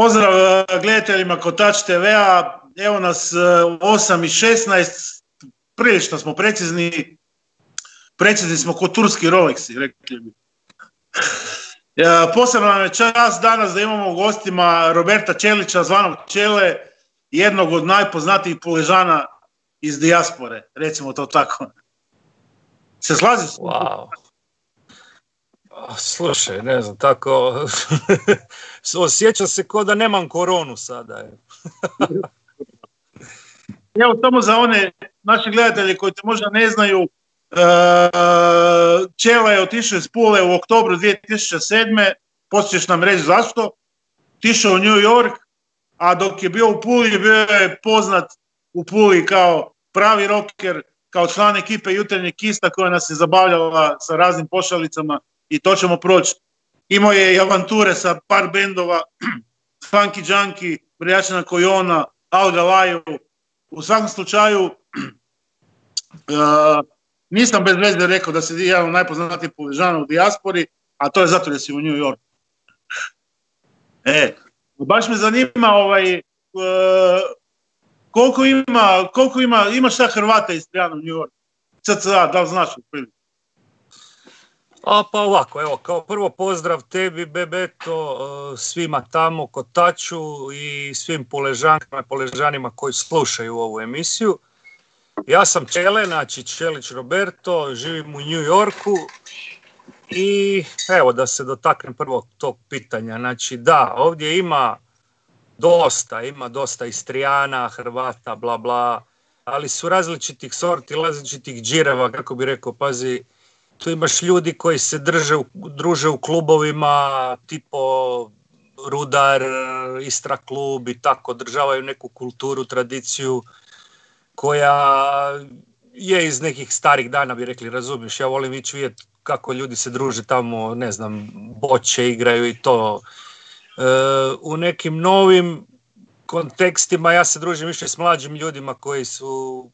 Pozdrav e, gledateljima Kotač TV-a. Evo nas 8 e, i 16. Prilično smo precizni. Precizni smo kod turski Rolexi, rekli bi. Posebno nam je čast danas da imamo u gostima Roberta Čelića, zvanog Čele, jednog od najpoznatijih puležana iz dijaspore, recimo to tako. Se slazi Wow. Slušaj, ne znam, tako, osjećam se kao da nemam koronu sada. Evo, samo za one naši gledatelji koji te možda ne znaju, e, Čela je otišao iz Pule u oktobru 2007. Poslije nam reći zašto. Otišao u New York, a dok je bio u Puli, bio je poznat u Puli kao pravi rocker, kao član ekipe Jutarnjeg kista koja nas je zabavljala sa raznim pošalicama i to ćemo proći. Imao je i avanture sa par bendova, Funky Junkie, Brijačana Kojona, Alga Laju. U svakom slučaju, uh, nisam bez veze rekao da se jedan od najpoznatijih povežana u dijaspori, a to je zato da si u New York. E, baš me zanima ovaj, uh, koliko ima, koliko ima, ima šta Hrvata iz u New York? CCA, da li znaš u a pa ovako, evo, kao prvo pozdrav tebi, Bebeto, e, svima tamo, Kotaču i svim poležankama i poležanima koji slušaju ovu emisiju. Ja sam Čele, znači Čelić Roberto, živim u New Yorku i evo da se dotaknem prvog tog pitanja. Znači da, ovdje ima dosta, ima dosta Istrijana, Hrvata, bla bla, ali su različitih sorti, različitih džireva, kako bi rekao, pazi, tu imaš ljudi koji se drže, druže u klubovima tipo Rudar, Istra klub i tako, održavaju neku kulturu, tradiciju koja je iz nekih starih dana bi rekli, razumiješ, ja volim ići vidjeti kako ljudi se druže tamo, ne znam, boće igraju i to. E, u nekim novim kontekstima ja se družim više s mlađim ljudima koji su,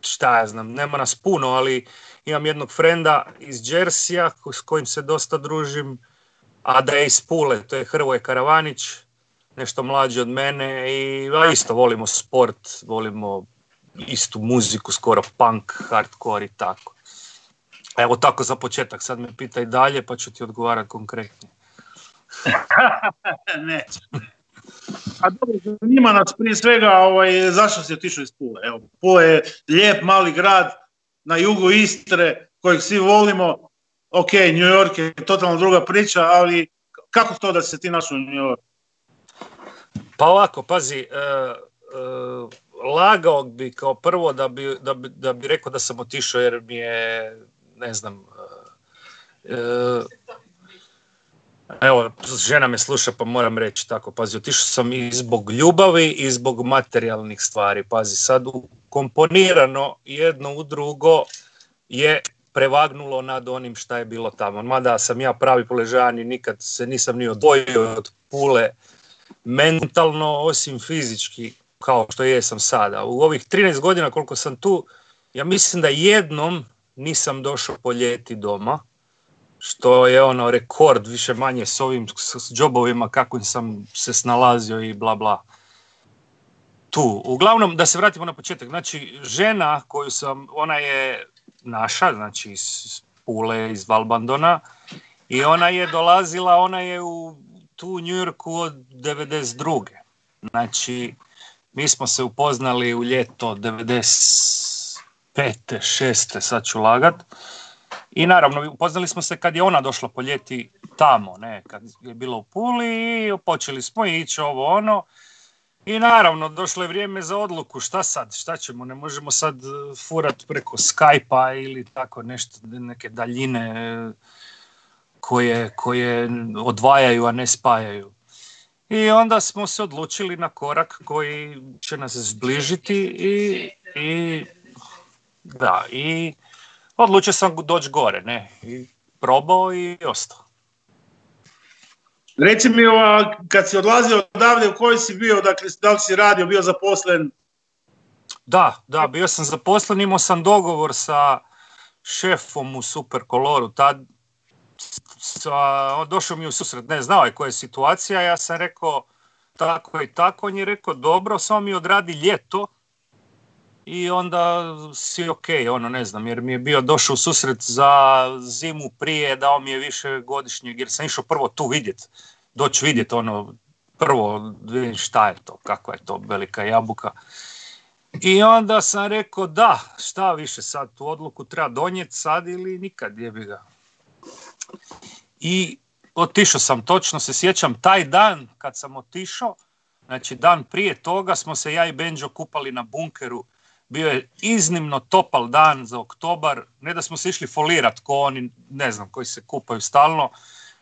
šta ja znam, nema nas puno, ali imam jednog frenda iz Džersija s kojim se dosta družim, a da je iz Pule, to je Hrvoje Karavanić, nešto mlađi od mene i isto volimo sport, volimo istu muziku, skoro punk, hardcore i tako. Evo tako za početak, sad me pitaj dalje pa ću ti odgovarati konkretnije. Neće. A dobro, zanima nas prije svega ovaj, zašto si otišao iz Pule. Evo, Pule je lijep mali grad, na jugu Istre kojeg svi volimo, ok, New York je totalno druga priča, ali kako to da se ti našao u New York? Pa ovako, pazi, uh, lagao bi kao prvo da bi, da, bi, da bi rekao da sam otišao jer mi je, ne znam, Evo, žena me sluša pa moram reći tako, pazi, otišao sam i zbog ljubavi i zbog materijalnih stvari, pazi, sad komponirano jedno u drugo je prevagnulo nad onim šta je bilo tamo. Mada sam ja pravi poležan i nikad se nisam ni odvojio od pule mentalno, osim fizički, kao što jesam sada. U ovih 13 godina koliko sam tu, ja mislim da jednom nisam došao po ljeti doma, što je ono rekord više manje s ovim s džobovima kako sam se snalazio i bla bla. Tu. Uglavnom, da se vratimo na početak. Znači, žena koju sam, ona je naša, znači iz Pule, iz Valbandona, i ona je dolazila, ona je u tu u New Yorku od 92. Znači, mi smo se upoznali u ljeto 95. 6. sad ću lagat. I naravno, upoznali smo se kad je ona došla po ljeti tamo, ne, kad je bilo u Puli i počeli smo ići ovo ono. I naravno, došlo je vrijeme za odluku, šta sad, šta ćemo, ne možemo sad e, furat preko Skype-a ili tako nešto, neke daljine e, koje, koje odvajaju, a ne spajaju. I onda smo se odlučili na korak koji će nas zbližiti i, i da, i odlučio sam doći gore, ne, i probao i ostao. Reci mi, kad si odlazio odavde, u kojoj si bio, dakle, da li si radio, bio zaposlen? Da, da, bio sam zaposlen, imao sam dogovor sa šefom u Superkoloru, tad sa, došao mi u susret, ne znao je koja je situacija, ja sam rekao, tako i tako. On je rekao, dobro, samo mi odradi ljeto i onda si ok, ono ne znam, jer mi je bio došao u susret za zimu prije, dao mi je više godišnjeg, jer sam išao prvo tu vidjet, doći vidjet ono, prvo vidim šta je to, kakva je to velika jabuka. I onda sam rekao da, šta više sad tu odluku treba donijeti sad ili nikad je bi ga. I otišao sam, točno se sjećam, taj dan kad sam otišao, znači dan prije toga smo se ja i Benjo kupali na bunkeru bio je iznimno topal dan za oktobar, ne da smo se išli folirat ko oni, ne znam, koji se kupaju stalno,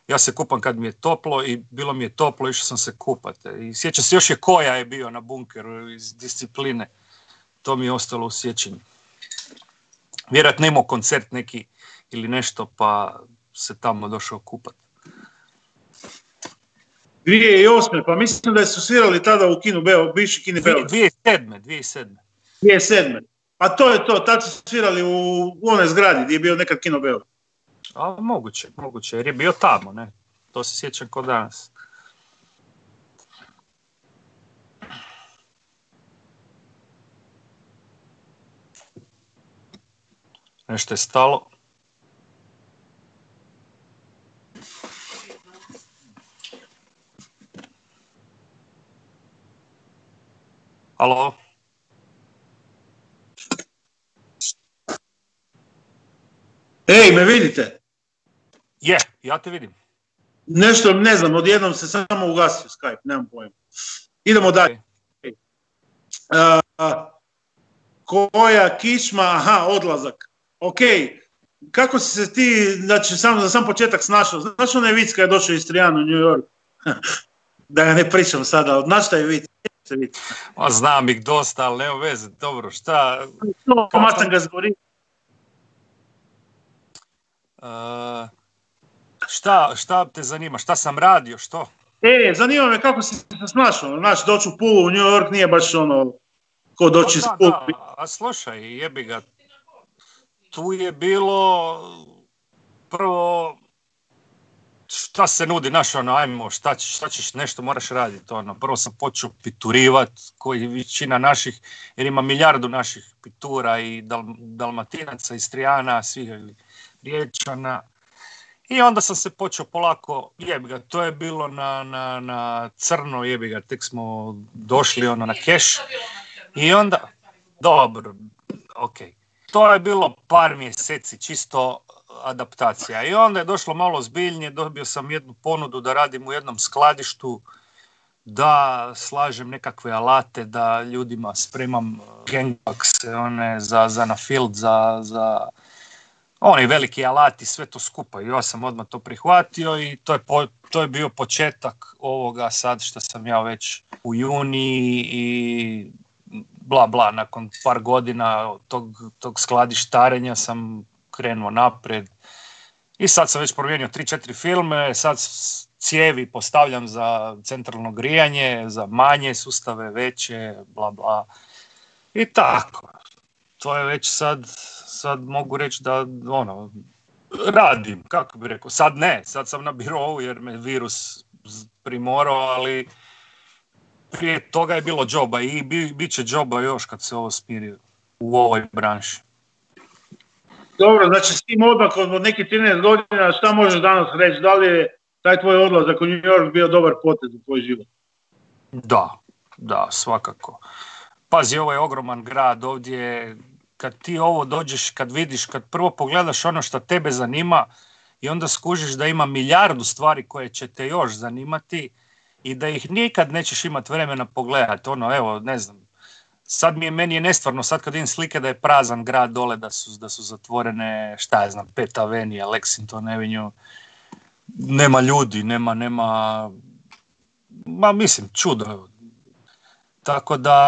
ja se kupam kad mi je toplo i bilo mi je toplo, išao sam se kupati. I sjeća se još je koja je bio na bunkeru iz discipline, to mi je ostalo u sjećanju. Vjerojatno imao koncert neki ili nešto, pa se tamo došao kupati. 2008. pa mislim da su svirali tada u kinu bivši kini Beo. 2007. 2007. 2007. Pa to je to, tad su svirali u, u onoj zgradi gdje je bio nekad Kino Beograd. A, moguće, moguće, jer je bio tamo, ne? To se sjećam kod danas. Nešto je stalo. Halo? Ej, me vidite? Je, ja te vidim. Nešto, ne znam, odjednom se samo ugasio Skype, nemam pojma. Idemo dalje. koja kišma, aha, odlazak. Ok, kako si se ti, znači samo za sam početak snašao? Znaš onaj vic kada je došao iz Trijana u New York? da ga ne pričam sada, znaš šta je vic? znam ih dosta, ali nema veze, dobro, šta? To, ga zgori, Uh, šta, šta te zanima? Šta sam radio? Što? E, zanima me kako si se snašao. Znaš, doći u Pulu u New York nije baš ono ko doći iz Pulu. a slušaj, jebi ga. Tu je bilo prvo šta se nudi, naš ono, ajmo, šta ćeš, šta ćeš, nešto moraš raditi, ono, prvo sam počeo piturivat, koji većina naših, jer ima milijardu naših pitura i dal, dalmatinaca, istrijana, svih Riječana. I onda sam se počeo polako, jebi ga, to je bilo na, na, na crno, jebi ga, tek smo došli ono na keš. I onda, dobro, ok. To je bilo par mjeseci, čisto adaptacija. I onda je došlo malo zbiljnije, dobio sam jednu ponudu da radim u jednom skladištu, da slažem nekakve alate, da ljudima spremam gangbakse, one za, za na field, za, za oni veliki alati, sve to skupa. I ja sam odmah to prihvatio i to je, to je bio početak ovoga sad što sam ja već u juni i bla bla, nakon par godina tog, tog skladištarenja sam krenuo napred i sad sam već promijenio 3-4 filme, sad cijevi postavljam za centralno grijanje, za manje sustave, veće, bla bla. I tako. To je već sad sad mogu reći da ono, radim, kako bi rekao, sad ne, sad sam na birovu jer me virus primorao, ali prije toga je bilo džoba i bit će džoba još kad se ovo smiri u ovoj branši. Dobro, znači s tim odmakom od nekih 13 godina, šta možeš danas reći? Da li je taj tvoj odlazak u New York bio dobar potez u tvoj život? Da, da, svakako. Pazi, ovo je ogroman grad, ovdje kad ti ovo dođeš, kad vidiš, kad prvo pogledaš ono što tebe zanima i onda skužiš da ima milijardu stvari koje će te još zanimati i da ih nikad nećeš imati vremena pogledati. Ono, evo, ne znam, sad mi je, meni je nestvarno, sad kad vidim slike da je prazan grad dole, da su, da su zatvorene, šta je znam, Pet Avenija, Lexington Avenue, nema ljudi, nema, nema, ma mislim, čudo. Tako da,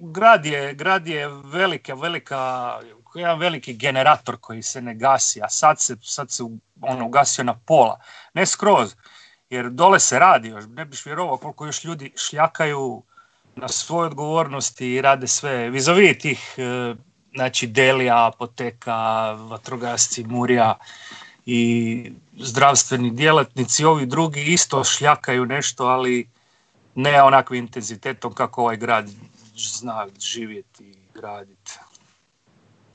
grad je, grad je velika, velika, jedan veliki generator koji se ne gasi, a sad se, sad se ono ugasio na pola. Ne skroz, jer dole se radi još, ne biš vjerovao koliko još ljudi šljakaju na svoje odgovornosti i rade sve. Vizovi tih, e, znači Delija, Apoteka, Vatrogasci, Murija i zdravstveni djelatnici, ovi drugi isto šljakaju nešto, ali ne onakvim intenzitetom kako ovaj grad zna živjeti i graditi.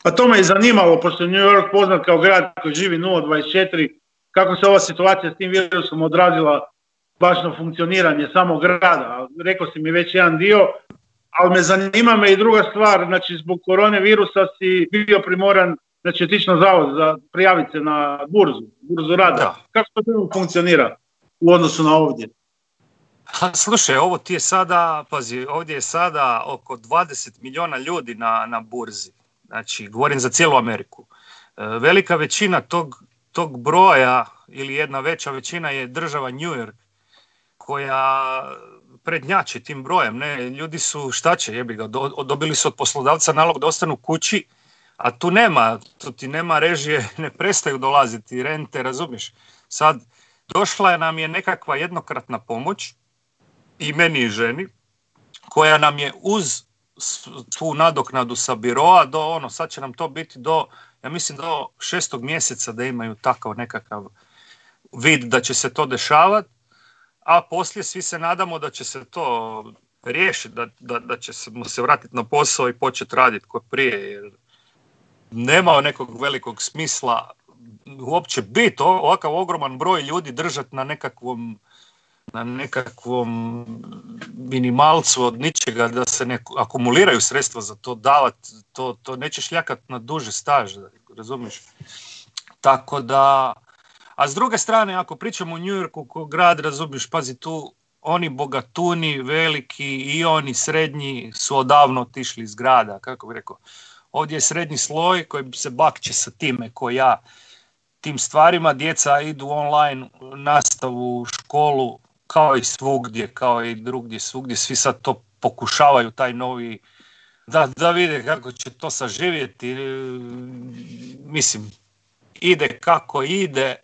Pa to me je zanimalo, pošto je New York poznat kao grad koji živi 0.24, kako se ova situacija s tim virusom odrazila baš na funkcioniranje samog grada. Rekao si mi već jedan dio, ali me zanima me i druga stvar, znači zbog korone virusa si bio primoran znači otići na zavod za prijaviti se na burzu, burzu rada. Kako to funkcionira u odnosu na ovdje? Ha, slušaj, ovo ti je sada, pazi, ovdje je sada oko 20 milijuna ljudi na, na burzi. Znači, govorim za cijelu Ameriku. E, velika većina tog, tog broja ili jedna veća većina je država New York koja prednjači tim brojem. Ne? Ljudi su, šta će, jebi ga, dobili su od poslodavca nalog da ostanu kući, a tu nema, tu ti nema režije, ne prestaju dolaziti rente, razumiješ? Sad, došla nam je nekakva jednokratna pomoć i meni i ženi, koja nam je uz tu nadoknadu sa biroa do ono, sad će nam to biti do, ja mislim do šestog mjeseca da imaju takav nekakav vid da će se to dešavati, a poslije svi se nadamo da će se to riješiti, da, da, da će se vratiti na posao i početi raditi kod prije, jer nema nekog velikog smisla uopće biti ovakav ogroman broj ljudi držati na nekakvom na nekakvom minimalcu od ničega da se ne akumuliraju sredstva za to davati, to, to neće šljakat na duže staž, razumiješ? Tako da, a s druge strane, ako pričamo o New Yorku ko grad, razumiješ, pazi tu, oni bogatuni, veliki i oni srednji su odavno otišli iz grada, kako bi rekao. Ovdje je srednji sloj koji se bakće sa time ko ja tim stvarima. Djeca idu online nastavu školu kao i svugdje, kao i drugdje, svugdje. Svi sad to pokušavaju, taj novi, da, da vide kako će to saživjeti. Mislim, ide kako ide,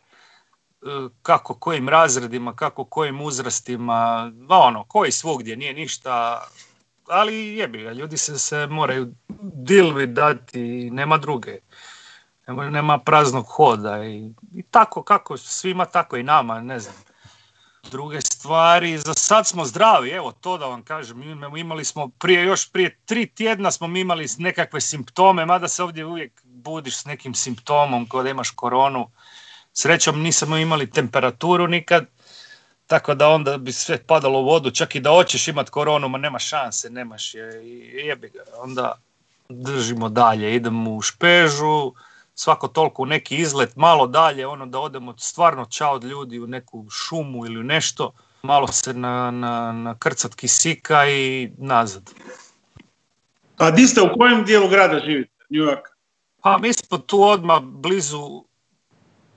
kako kojim razredima, kako kojim uzrastima, ono, koji svugdje, nije ništa ali jebi ga, ljudi se, se moraju dilvi dati, nema druge. Nema, nema praznog hoda i, i tako kako svima, tako i nama, ne znam. Druge stvari, za sad smo zdravi, evo to da vam kažem, imali smo prije, još prije tri tjedna smo imali nekakve simptome, mada se ovdje uvijek budiš s nekim simptomom kada imaš koronu. Srećom nismo imali temperaturu nikad, tako da onda bi sve padalo u vodu, čak i da hoćeš imat koronu, ma nema šanse, nemaš je jebi ga. Onda držimo dalje, idemo u špežu, svako toliko u neki izlet, malo dalje, ono da odemo stvarno čao od ljudi u neku šumu ili nešto, malo se na, na, na krcat kisika i nazad. A di ste, u kojem dijelu grada živite, New York? Pa mi smo tu odmah blizu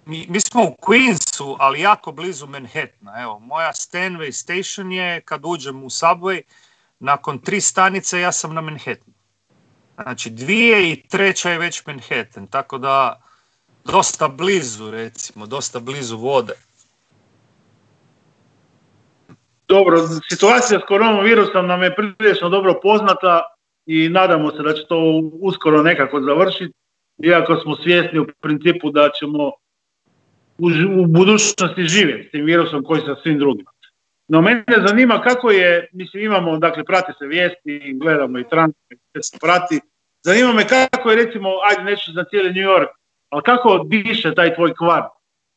mi, mi smo u Queensu, ali jako blizu Manhattana. Evo, moja Stanway station je, kad uđem u subway, nakon tri stanice ja sam na Manhattanu. Znači, dvije i treća je već Manhattan, tako da dosta blizu, recimo, dosta blizu vode. Dobro, situacija s koronavirusom nam je prilično dobro poznata i nadamo se da će to uskoro nekako završiti, iako smo svjesni u principu da ćemo u, budućnosti žive s tim virusom koji sa svim drugima. No mene zanima kako je, mislim imamo, dakle prati se vijesti, gledamo i sve se prati, zanima me kako je recimo, ajde neću za cijeli New York, ali kako diše taj tvoj kvar?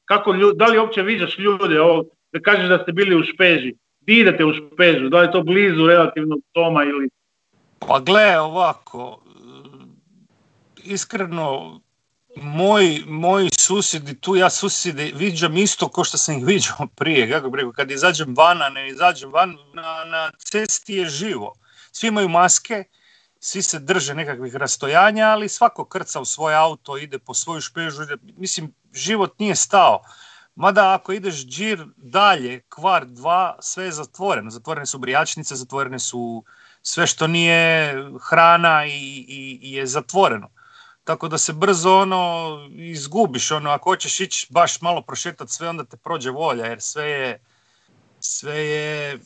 Kako, da li uopće viđaš ljude, ovo, da kažeš da ste bili u Špeži, di idete u Špežu, da li je to blizu relativno toma ili... Pa gle, ovako, iskreno moj, moji susjedi tu, ja susjede viđam isto kao što sam ih viđao prije, kako bi rekao, kad izađem vana, ne izađem van, na, na cesti je živo. Svi imaju maske, svi se drže nekakvih rastojanja, ali svako krca u svoj auto, ide po svoju špežu, ide, mislim, život nije stao. Mada ako ideš džir dalje, kvar dva, sve je zatvoreno. Zatvorene su brijačnice, zatvorene su sve što nije hrana i, i, i je zatvoreno tako da se brzo ono izgubiš, ono ako hoćeš ići baš malo prošetati sve, onda te prođe volja, jer sve je, sve je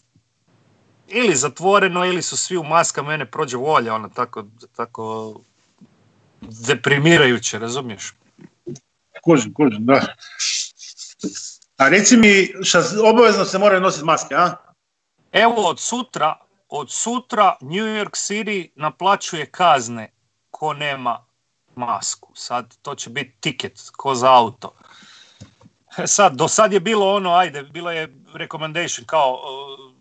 ili zatvoreno ili su svi u maskama, mene prođe volja, ono tako, tako deprimirajuće, razumiješ? Kužim, kužim, da. A reci mi, šta, obavezno se moraju nositi maske, a? Evo od sutra, od sutra New York City naplaćuje kazne ko nema masku. Sad to će biti tiket ko za auto. E sad, do sad je bilo ono, ajde, bilo je recommendation kao, uh,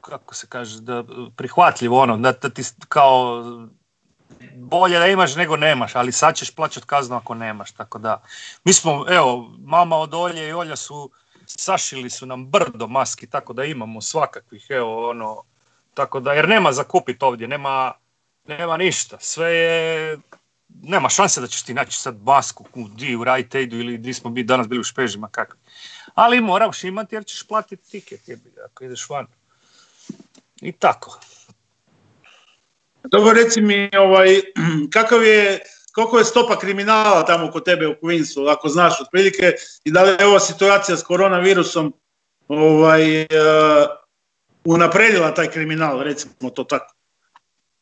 kako se kaže, da prihvatljivo ono, da, da ti kao bolje da imaš nego nemaš, ali sad ćeš plaćati kaznu ako nemaš, tako da. Mi smo, evo, mama od Olje i Olja su, sašili su nam brdo maski, tako da imamo svakakvih, evo, ono, tako da, jer nema za kupit ovdje, nema, nema ništa, sve je, nema šanse da ćeš ti naći sad masku di u Rite Aidu ili di smo bi danas bili u Špežima, kakvi. Ali moraš imati jer ćeš platiti tiket, jebi, ako ideš van. I tako. Dobro, reci mi, ovaj, kakav je, koliko je stopa kriminala tamo kod tebe u Queensu, ako znaš otprilike, i da li je ova situacija s koronavirusom ovaj, uh, unapredila taj kriminal, recimo to tako?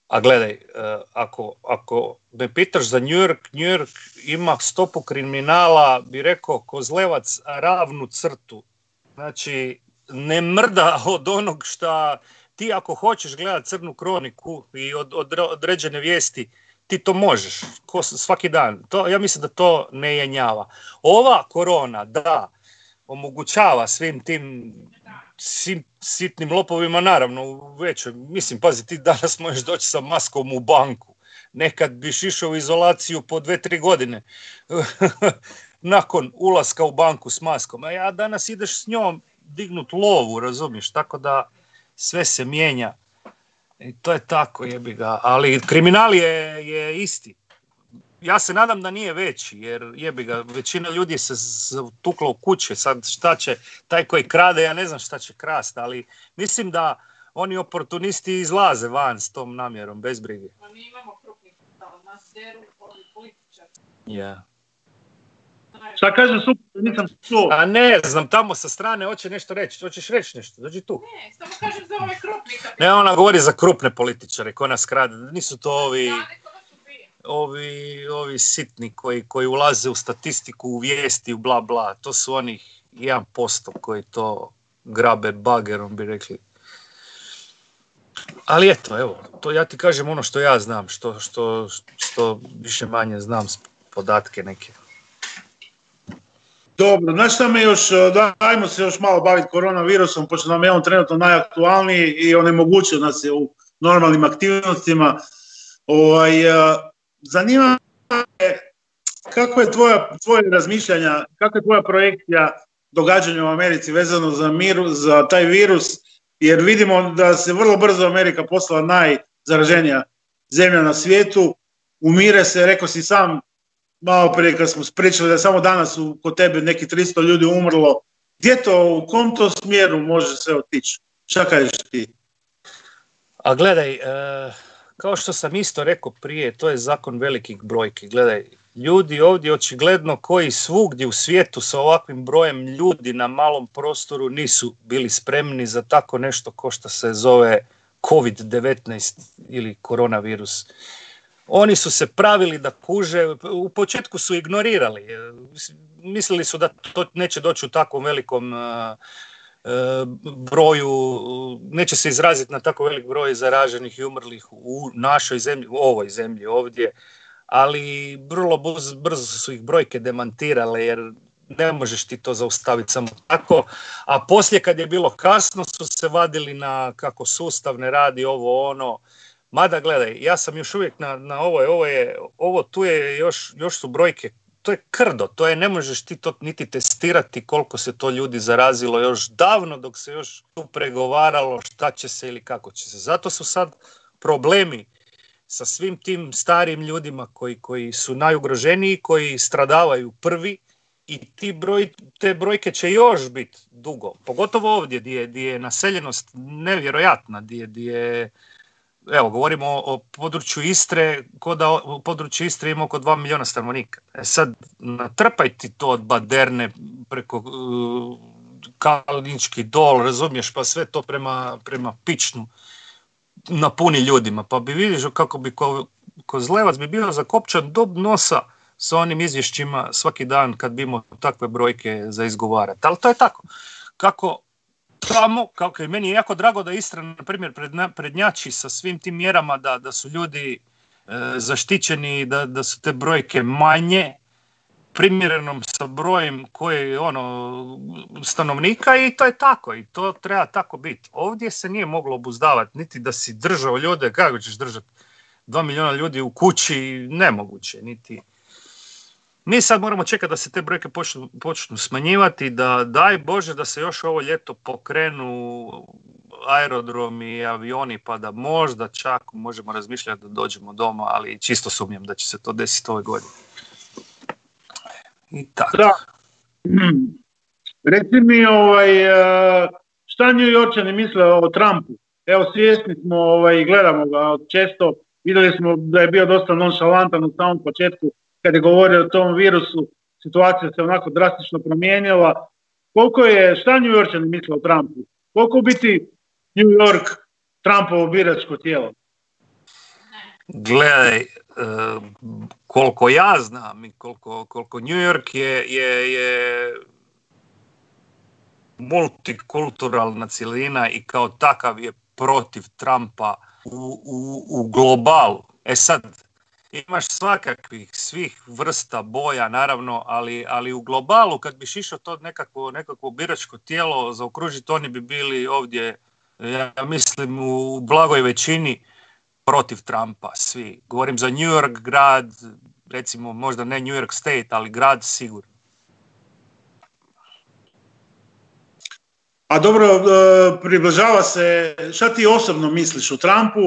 A gledaj, uh, ako, ako me pitaš za New York, New York ima stopu kriminala, bi rekao, kozlevac ravnu crtu. Znači, ne mrda od onog šta ti ako hoćeš gledati crnu kroniku i od, od, određene vijesti, ti to možeš ko, svaki dan. To, ja mislim da to ne jenjava. Ova korona, da, omogućava svim tim svim sitnim lopovima, naravno, u većoj, mislim, pazi, ti danas možeš doći sa maskom u banku. Nekad biš išao u izolaciju po dve, tri godine nakon ulaska u banku s maskom. A ja danas ideš s njom dignut lovu, razumiješ, tako da sve se mijenja. I to je tako, jebi ga. Ali kriminal je, je isti. Ja se nadam da nije veći, jer jebi ga, većina ljudi se tukla u kuće. Sad šta će, taj koji krade, ja ne znam šta će krast, ali mislim da oni oportunisti izlaze van s tom namjerom, bez brige. Ma mi imamo deru političari. Ja. Šta kaže super, nisam čuo. A ne znam, tamo sa strane hoće nešto reći. Hoćeš reći nešto, dođi tu. Ne, samo kažem za ove krupne Ne, ona govori za krupne političare, ko nas krade. Nisu to ovi, ovi, ovi sitni koji, koji ulaze u statistiku, u vijesti, u bla bla. To su onih 1% koji to grabe bagerom, bi rekli. Ali eto, evo, to ja ti kažem ono što ja znam, što, što, što više manje znam podatke neke. Dobro, znaš šta me još, e, dajmo se još malo baviti koronavirusom, pošto nam je on trenutno najaktualniji i onemogućio nas je u normalnim aktivnostima. Ovaj, e, zanima me kako je tvoja, tvoje razmišljanja, kako je tvoja projekcija događanja u Americi vezano za, miru, za taj virus, jer vidimo da se vrlo brzo Amerika postala najzaraženija zemlja na svijetu, umire se, rekao si sam, malo prije kad smo pričali da samo danas u, kod tebe neki 300 ljudi umrlo, gdje to, u kom to smjeru može se otići? Šta kažeš ti? A gledaj, e, kao što sam isto rekao prije, to je zakon velikih brojki. Gledaj, ljudi ovdje očigledno koji svugdje u svijetu sa ovakvim brojem ljudi na malom prostoru nisu bili spremni za tako nešto ko što se zove COVID-19 ili koronavirus. Oni su se pravili da kuže, u početku su ignorirali, mislili su da to neće doći u takvom velikom e, e, broju, neće se izraziti na tako velik broj zaraženih i umrlih u našoj zemlji, u ovoj zemlji ovdje, ali vrlo brzo su ih brojke demantirale jer ne možeš ti to zaustaviti samo tako, a poslije kad je bilo kasno su se vadili na kako sustav ne radi ovo ono, Mada gledaj, ja sam još uvijek na, na ovo, ovo je, ovo tu je još, još su brojke, to je krdo, to je, ne možeš ti to niti testirati koliko se to ljudi zarazilo još davno dok se još tu pregovaralo šta će se ili kako će se. Zato su sad problemi sa svim tim starim ljudima koji, koji su najugroženiji, koji stradavaju prvi i ti broj, te brojke će još biti dugo. Pogotovo ovdje gdje, je naseljenost nevjerojatna, gdje, gdje je evo, govorimo o, području Istre, ko da u području Istre ima oko 2 milijuna stanovnika. E sad, natrpaj ti to od Baderne preko uh, Kalinički dol, razumiješ, pa sve to prema, prema Pičnu napuni ljudima. Pa bi vidiš kako bi ko, Kozlevac bi bio zakopčan do nosa sa onim izvješćima svaki dan kad bi imao takve brojke za izgovarati. Ali to je tako. Kako tamo, kako i meni je jako drago da Istra, na primjer, prednjači sa svim tim mjerama da, da su ljudi e, zaštićeni, da, da su te brojke manje, primjerenom sa brojem koji ono stanovnika i to je tako i to treba tako biti. Ovdje se nije moglo obuzdavati niti da si držao ljude, kako ćeš držati dva milijuna ljudi u kući, nemoguće, niti mi sad moramo čekati da se te brojke počnu, počnu smanjivati, da daj Bože da se još ovo ljeto pokrenu aerodromi i avioni pa da možda čak možemo razmišljati da dođemo doma, ali čisto sumnjam da će se to desiti ove godine. I tako. Da. Reci mi, ovaj, e, šta New Yorkčani misle o Trumpu? Evo, svjesni smo ovaj, gledamo ga često, vidjeli smo da je bio dosta nonšalantan u samom početku kad je govorio o tom virusu, situacija se onako drastično promijenila. Koliko je, šta New Yorkčani misle o Trumpu? Koliko biti New York Trumpovo biračko tijelo? Gledaj, e, koliko ja znam i koliko, koliko New York je, je, je multikulturalna cjelina i kao takav je protiv Trumpa u, u, u globalu. E sad, imaš svakakvih svih vrsta boja naravno, ali, ali u globalu kad biš išao to nekakvo, nekakvo biračko tijelo zaokružiti, oni bi bili ovdje, ja mislim, u blagoj većini protiv Trumpa, svi. Govorim za New York grad, recimo možda ne New York State, ali grad sigurno. A dobro, e, približava se, šta ti osobno misliš o Trumpu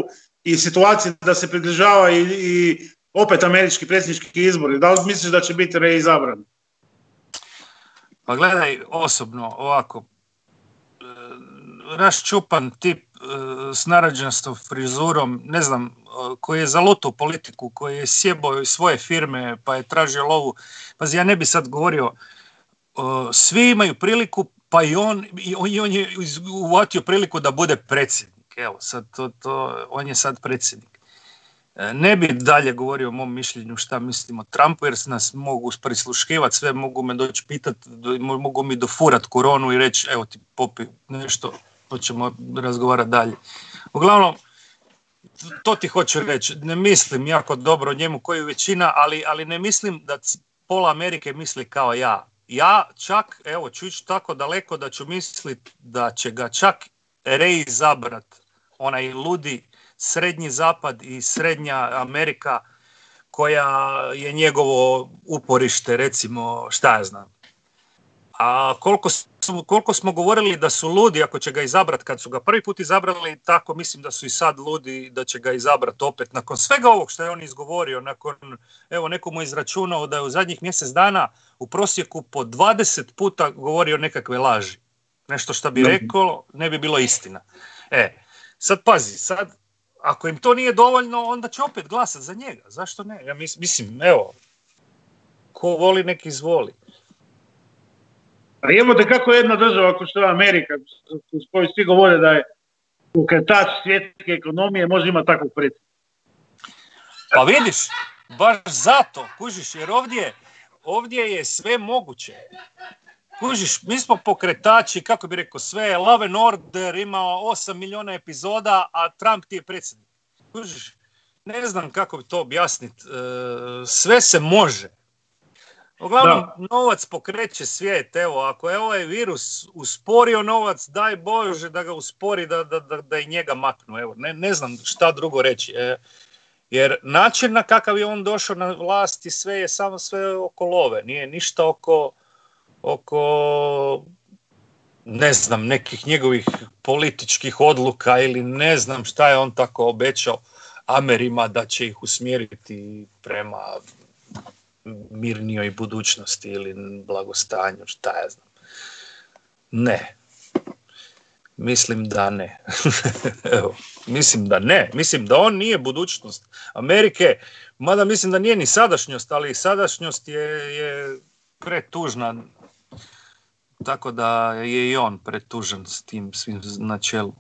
i situaciji da se približava i, i opet američki predsjednički izbori. Da li misliš da će biti reizabran? Pa gledaj, osobno, ovako, raščupan tip e, s narađenostom frizurom, ne znam, koji je zalutao politiku, koji je sjebao svoje firme pa je tražio lovu. Pazi, ja ne bi sad govorio, svi imaju priliku, pa i on, i on je uvatio priliku da bude predsjednik. Evo, sad to, to, on je sad predsjednik. E, ne bi dalje govorio o mom mišljenju šta mislim o Trumpu, jer nas mogu prisluškivati, sve mogu me doći pitati, mogu mi dofurat koronu i reći, evo ti popi nešto, to ćemo razgovarati dalje. Uglavnom, to ti hoću reći, ne mislim jako dobro o njemu koji većina, ali, ali ne mislim da pola Amerike misli kao ja. Ja čak, evo, ću ići tako daleko da ću misliti da će ga čak reizabrat onaj ludi srednji zapad i srednja Amerika koja je njegovo uporište, recimo, šta ja znam. A koliko, koliko smo govorili da su ludi ako će ga izabrat kad su ga prvi put izabrali, tako mislim da su i sad ludi da će ga izabrat opet. Nakon svega ovog što je on izgovorio, nakon, evo nekomu izračunao da je u zadnjih mjesec dana u prosjeku po 20 puta govorio nekakve laži. Nešto što bi rekao ne bi bilo istina. E, sad pazi, sad ako im to nije dovoljno, onda će opet glasati za njega. Zašto ne? Ja mislim, evo, ko voli, neki izvoli. A te kako jedna država ako što je Amerika, s kojoj svi govore da je ukretač svjetske ekonomije, može imati takvog predsjednika. Pa vidiš, baš zato, kužiš, jer ovdje, ovdje je sve moguće. Kužiš, mi smo pokretači, kako bi rekao, sve Love and Order, imao 8 milijuna epizoda, a Trump ti je predsjednik. Kužiš, ne znam kako bi to objasniti. E, sve se može. Uglavnom, novac pokreće svijet. Evo, ako je ovaj virus usporio novac, daj Bože da ga uspori, da, da, da, da i njega maknu. Evo, ne, ne znam šta drugo reći. E, jer način na kakav je on došao na vlast i sve je samo sve oko love. Nije ništa oko oko ne znam, nekih njegovih političkih odluka ili ne znam šta je on tako obećao Amerima da će ih usmjeriti prema mirnijoj budućnosti ili blagostanju, šta ja znam. Ne. Mislim da ne. Evo, mislim da ne. Mislim da on nije budućnost Amerike, mada mislim da nije ni sadašnjost, ali sadašnjost je, je pretužna tako da je i on pretužen s tim svim na čelu.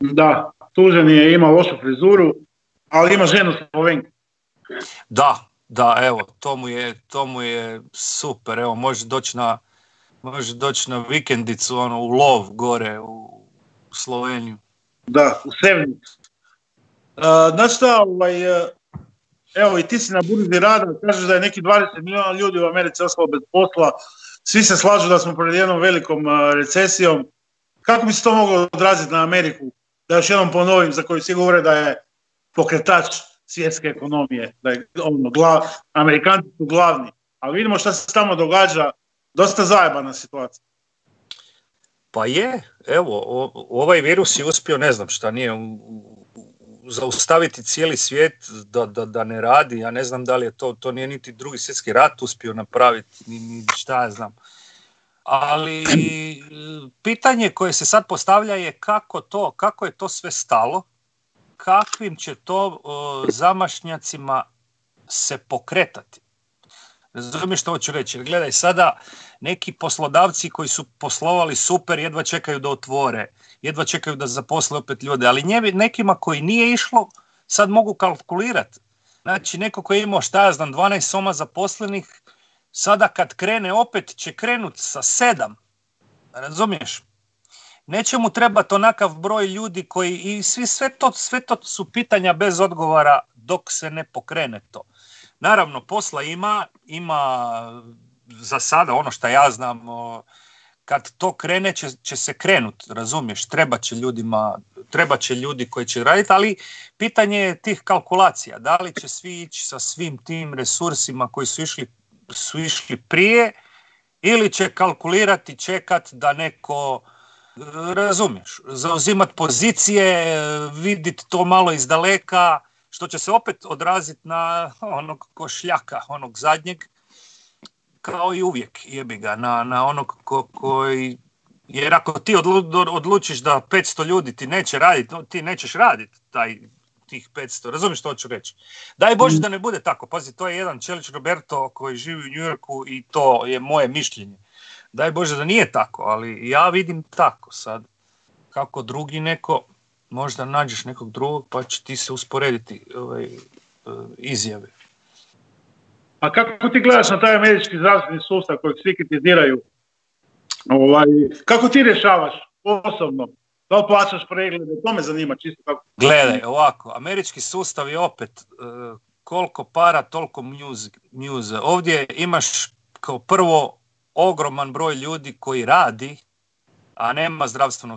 Da, tužen je, ima lošu frizuru, ali ima ženu Slovenku. Da, Da, evo, to mu je, to mu je super. Evo, može doći na, može doći na vikendicu, ono, u lov gore u Sloveniju. Da, u Sevnicu. Uh, znaš šta, ovaj, uh, evo i ti si na burzi rada, kažeš da je neki 20 milijuna ljudi u Americi ostalo bez posla, svi se slažu da smo pred jednom velikom uh, recesijom. Kako bi se to moglo odraziti na Ameriku? Da još jednom ponovim, za koju svi govore da je pokretač svjetske ekonomije, da je ono, glav, Amerikanci su glavni. Ali vidimo šta se tamo događa, dosta zajebana situacija. Pa je, evo, o- ovaj virus je uspio, ne znam šta, nije u- u- zaustaviti cijeli svijet da, da, da ne radi, ja ne znam da li je to, to nije niti drugi svjetski rat uspio napraviti, ni, ni šta ja znam. Ali pitanje koje se sad postavlja je kako to, kako je to sve stalo, kakvim će to zamašnjacima se pokretati. Razumiješ što hoću reći? Jer gledaj, sada neki poslodavci koji su poslovali super, jedva čekaju da otvore, jedva čekaju da zaposle opet ljude, ali njevi, nekima koji nije išlo, sad mogu kalkulirati. Znači, neko koji je imao, šta ja znam, 12 soma zaposlenih, sada kad krene opet će krenut sa sedam. Razumiješ? Neće mu trebati onakav broj ljudi koji i svi, sve, to, sve to su pitanja bez odgovora dok se ne pokrene to. Naravno, posla ima, ima za sada ono što ja znam, kad to krene će, će se krenut, razumiješ, treba će ljudima, treba će ljudi koji će raditi, ali pitanje je tih kalkulacija, da li će svi ići sa svim tim resursima koji su išli, su išli prije ili će kalkulirati, čekat da neko razumiješ, zauzimat pozicije, vidit to malo iz daleka, što će se opet odraziti na onog košljaka, onog zadnjeg, kao i uvijek, jebi ga, na, na onog ko, koji... Jer ako ti odlu, odlučiš da 500 ljudi ti neće raditi, ti nećeš raditi taj tih 500, razumiješ što hoću reći? Daj Bože da ne bude tako, pazi, to je jedan Čelić Roberto koji živi u Njujorku i to je moje mišljenje. Daj Bože da nije tako, ali ja vidim tako sad. Kako drugi neko, možda nađeš nekog drugog pa će ti se usporediti ovaj, izjave. A kako ti gledaš na taj američki zdravstveni sustav kojeg svi kritiziraju? Ovaj, kako ti rješavaš osobno? Da li plaćaš preglede? To me zanima čisto kako. Gledaj, ovako, američki sustav je opet uh, koliko para, toliko mjuze. Ovdje imaš kao prvo ogroman broj ljudi koji radi, a nema zdravstveno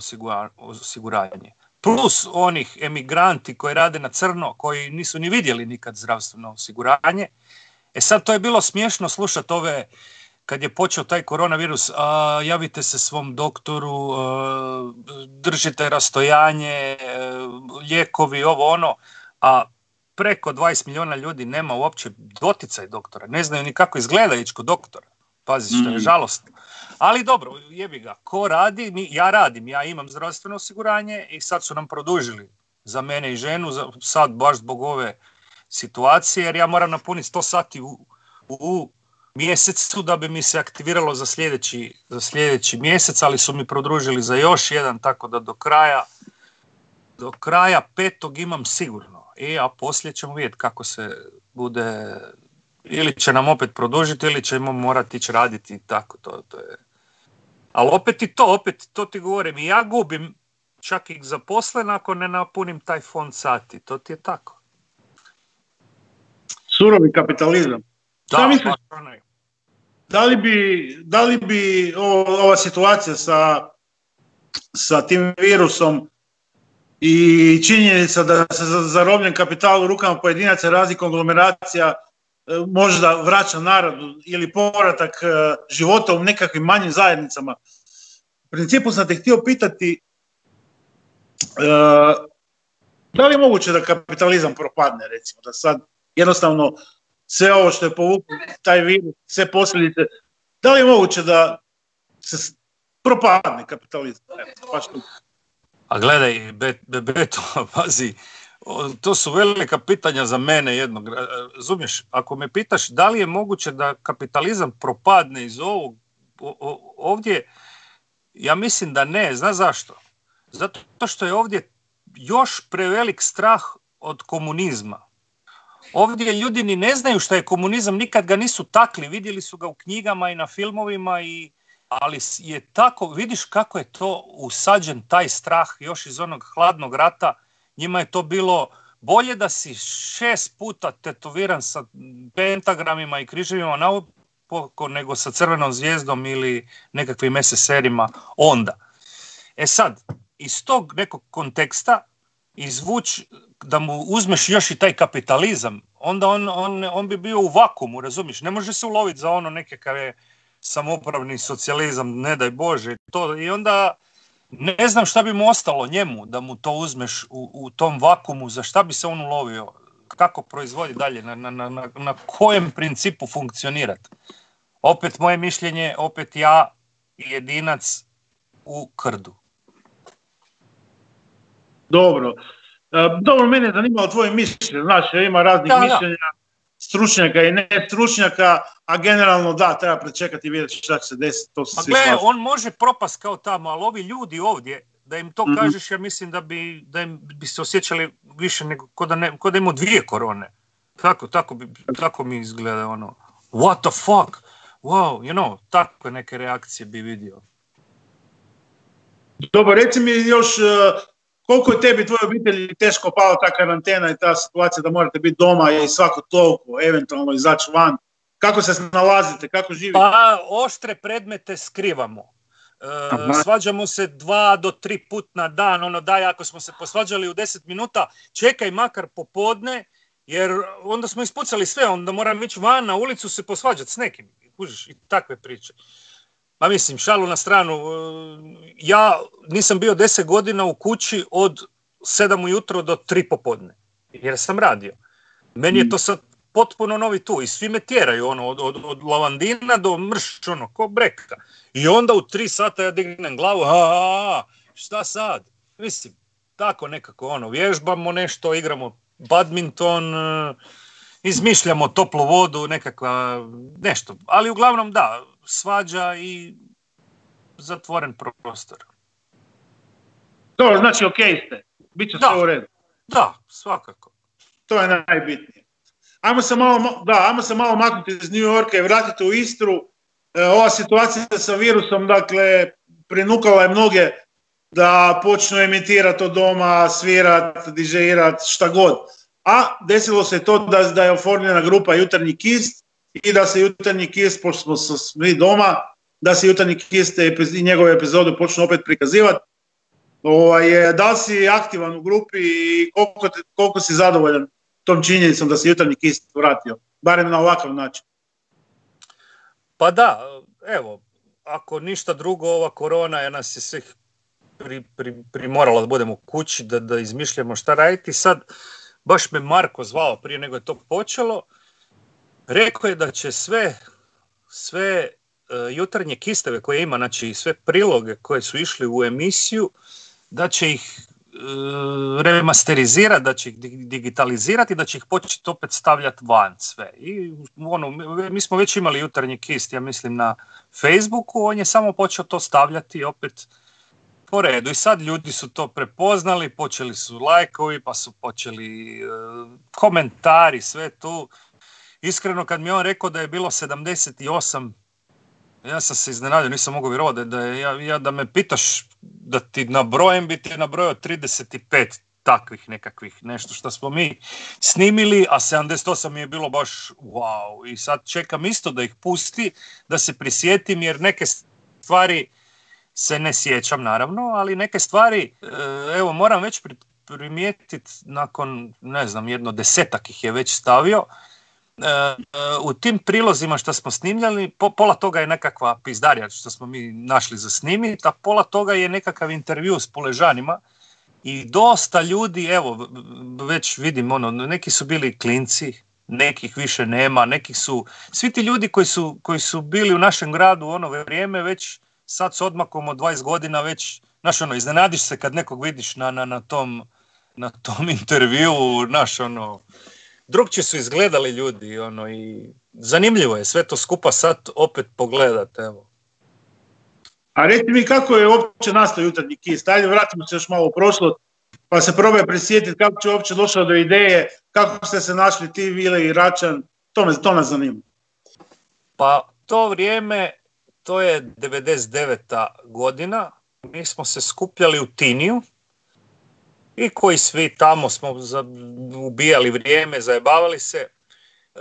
osiguranje. Plus onih emigranti koji rade na crno, koji nisu ni vidjeli nikad zdravstveno osiguranje. E sad to je bilo smiješno slušati ove, kad je počeo taj koronavirus, a, javite se svom doktoru, a, držite rastojanje, lijekovi, ovo ono, a preko 20 milijuna ljudi nema uopće doticaj doktora, ne znaju ni kako izgleda ići doktora. Pazi, što je žalostno. Ali dobro, jebi ga, ko radi, mi, ja radim, ja imam zdravstveno osiguranje i sad su nam produžili za mene i ženu, za, sad baš zbog ove situacije, jer ja moram napuniti 100 sati u, u, u mjesecu da bi mi se aktiviralo za sljedeći, za sljedeći mjesec, ali su mi produžili za još jedan, tako da do kraja do kraja petog imam sigurno. I a poslije ćemo vidjeti kako se bude ili će nam opet produžiti ili ćemo morati ići raditi tako to, to je. Ali opet i to, opet to ti govorim i ja gubim čak i zaposlen ako ne napunim taj fond sati, to ti je tako. Surovi kapitalizam. Da, Šta misliš, da li bi, da li bi ovo- ova situacija sa, sa tim virusom i činjenica da se za- zarobljen kapital u rukama pojedinaca razi konglomeracija možda vraća naradu ili povratak e, života u nekakvim manjim zajednicama. U principu sam te htio pitati e, da li je moguće da kapitalizam propadne, recimo, da sad jednostavno sve ovo što je povuklo taj virus, sve posljedice, da li je moguće da se propadne kapitalizam? Evo, baš. A gledaj, Be- Be- Beto, pazi, to su velika pitanja za mene jednog. ra- Razumiješ, ako me pitaš da li je moguće da kapitalizam propadne iz ovog, ovdje, ja mislim da ne, zna zašto? Zato što je ovdje još prevelik strah od komunizma. ovdje ljudi ni ne znaju šta je komunizam, nikad ga nisu takli, vidjeli su ga u knjigama i na filmovima i ali je tako, vidiš kako je to usađen taj strah još iz onog hladnog rata, njima je to bilo bolje da si šest puta tetoviran sa pentagramima i križevima na oko nego sa crvenom zvijezdom ili nekakvim SSR-ima onda. E sad, iz tog nekog konteksta izvući da mu uzmeš još i taj kapitalizam, onda on, on, on bi bio u vakumu, razumiješ? Ne može se uloviti za ono nekakav je samopravni socijalizam, ne daj Bože. To, I onda ne znam šta bi mu ostalo njemu da mu to uzmeš u, u tom vakumu, za šta bi se on ulovio, kako proizvodi dalje, na, na, na, na kojem principu funkcionirati. Opet moje mišljenje, opet ja jedinac u krdu. Dobro. E, dobro, mene je zanimalo tvoje mišljenje. Znaš, ima raznih mišljenja, stručnjaka i ne stručnjaka, a generalno da, treba prečekati i vidjeti šta će se desiti. To se svi on može propast kao tamo, ali ovi ljudi ovdje, da im to mm kažeš, ja mislim da bi, da im bi se osjećali više nego kod da, ne, da imaju dvije korone. Tako, tako, bi, tako mi izgleda ono, what the fuck, wow, you know, takve neke reakcije bi vidio. Dobro, reci mi još uh, koliko je tebi tvojoj obitelji teško pala ta karantena i ta situacija da morate biti doma i svako toliko, eventualno izaći van. Kako se nalazite, kako živite? Pa, oštre predmete skrivamo. E, svađamo se dva do tri put na dan, ono daj, ako smo se posvađali u deset minuta, čekaj makar popodne, jer onda smo ispucali sve, onda moram ići van na ulicu se posvađati s nekim kužiš, i takve priče. Ma mislim, šalu na stranu, e, ja nisam bio deset godina u kući od sedam ujutro do tri popodne, jer sam radio. Meni je to sad potpuno novi tu i svi me tjeraju, ono, od, od, od lavandina do mrš, ono, ko breka. I onda u tri sata ja dignem glavu, a, šta sad? Mislim, tako nekako, ono, vježbamo nešto, igramo badminton, e, izmišljamo toplu vodu, nekakva, nešto. Ali uglavnom da, svađa i zatvoren prostor. To znači ok ste, bit će sve u redu. Da, svakako. To je najbitnije. Ajmo se malo, da, ajmo se malo maknuti iz New Yorka i vratiti u Istru. E, ova situacija sa virusom, dakle, prinukala je mnoge da počnu emitirati od doma, svirat, dižeirat, šta god a desilo se to da, da je oformljena grupa Jutarnji kist i da se Jutarnji kist, pošto smo svi doma, da se Jutarnji kist i njegove epizode počnu opet prikazivati. Ovaj, da li si aktivan u grupi i koliko, koliko si zadovoljan tom činjenicom da se Jutarnji kist vratio, barem na ovakav način? Pa da, evo, ako ništa drugo, ova korona je nas je svih pri, pri, primorala da budemo kući, da, da izmišljamo šta raditi. Sad, baš me Marko zvao prije nego je to počelo, rekao je da će sve, sve uh, jutarnje kisteve koje ima, znači sve priloge koje su išli u emisiju, da će ih uh, remasterizirati, da će ih digitalizirati, da će ih početi opet stavljati van sve. I ono, mi smo već imali jutarnji kist, ja mislim na Facebooku, on je samo počeo to stavljati opet po redu. I sad ljudi su to prepoznali, počeli su lajkovi, pa su počeli e, komentari, sve tu. Iskreno, kad mi on rekao da je bilo 78, ja sam se iznenadio, nisam mogao vjerovati da, je, ja, ja, da me pitaš da ti nabrojem, bi ti nabrojao 35 takvih nekakvih, nešto što smo mi snimili, a 78 mi je bilo baš wow. I sad čekam isto da ih pusti, da se prisjetim, jer neke stvari se ne sjećam naravno, ali neke stvari, e, evo moram već primijetiti nakon, ne znam, jedno desetak ih je već stavio, e, u tim prilozima što smo snimljali, pola toga je nekakva pizdarija što smo mi našli za snimiti, a pola toga je nekakav intervju s poležanima i dosta ljudi, evo, već vidim, ono, neki su bili klinci, nekih više nema, neki su, svi ti ljudi koji su, koji su bili u našem gradu u ono vrijeme već sad s odmakom od 20 godina već, znaš ono, iznenadiš se kad nekog vidiš na, na, na tom, na tom intervju, znaš ono, drugčije su izgledali ljudi, ono, i zanimljivo je sve to skupa sad opet pogledat, evo. A reci mi kako je uopće nastao jutarnji kist, ajde vratimo se još malo u prošlost, pa se probaj prisjetiti kako će uopće došao do ideje, kako ste se našli ti, Vile i Račan, to, me, to nas zanima. Pa to vrijeme, to je 99. godina, mi smo se skupljali u Tiniju i koji svi tamo smo ubijali vrijeme, zajebavali se. E,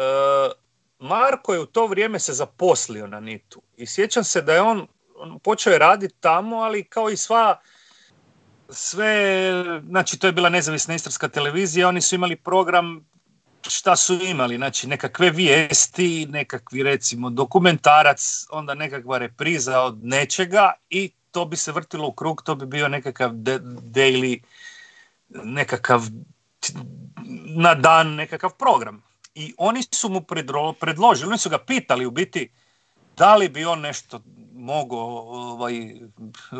Marko je u to vrijeme se zaposlio na Nitu i sjećam se da je on, on počeo raditi tamo, ali kao i sva sve, znači to je bila nezavisna istarska televizija, oni su imali program šta su imali, znači nekakve vijesti, nekakvi recimo dokumentarac, onda nekakva repriza od nečega i to bi se vrtilo u krug, to bi bio nekakav daily, nekakav na dan nekakav program. I oni su mu predložili, oni su ga pitali u biti da li bi on nešto mogao ovaj,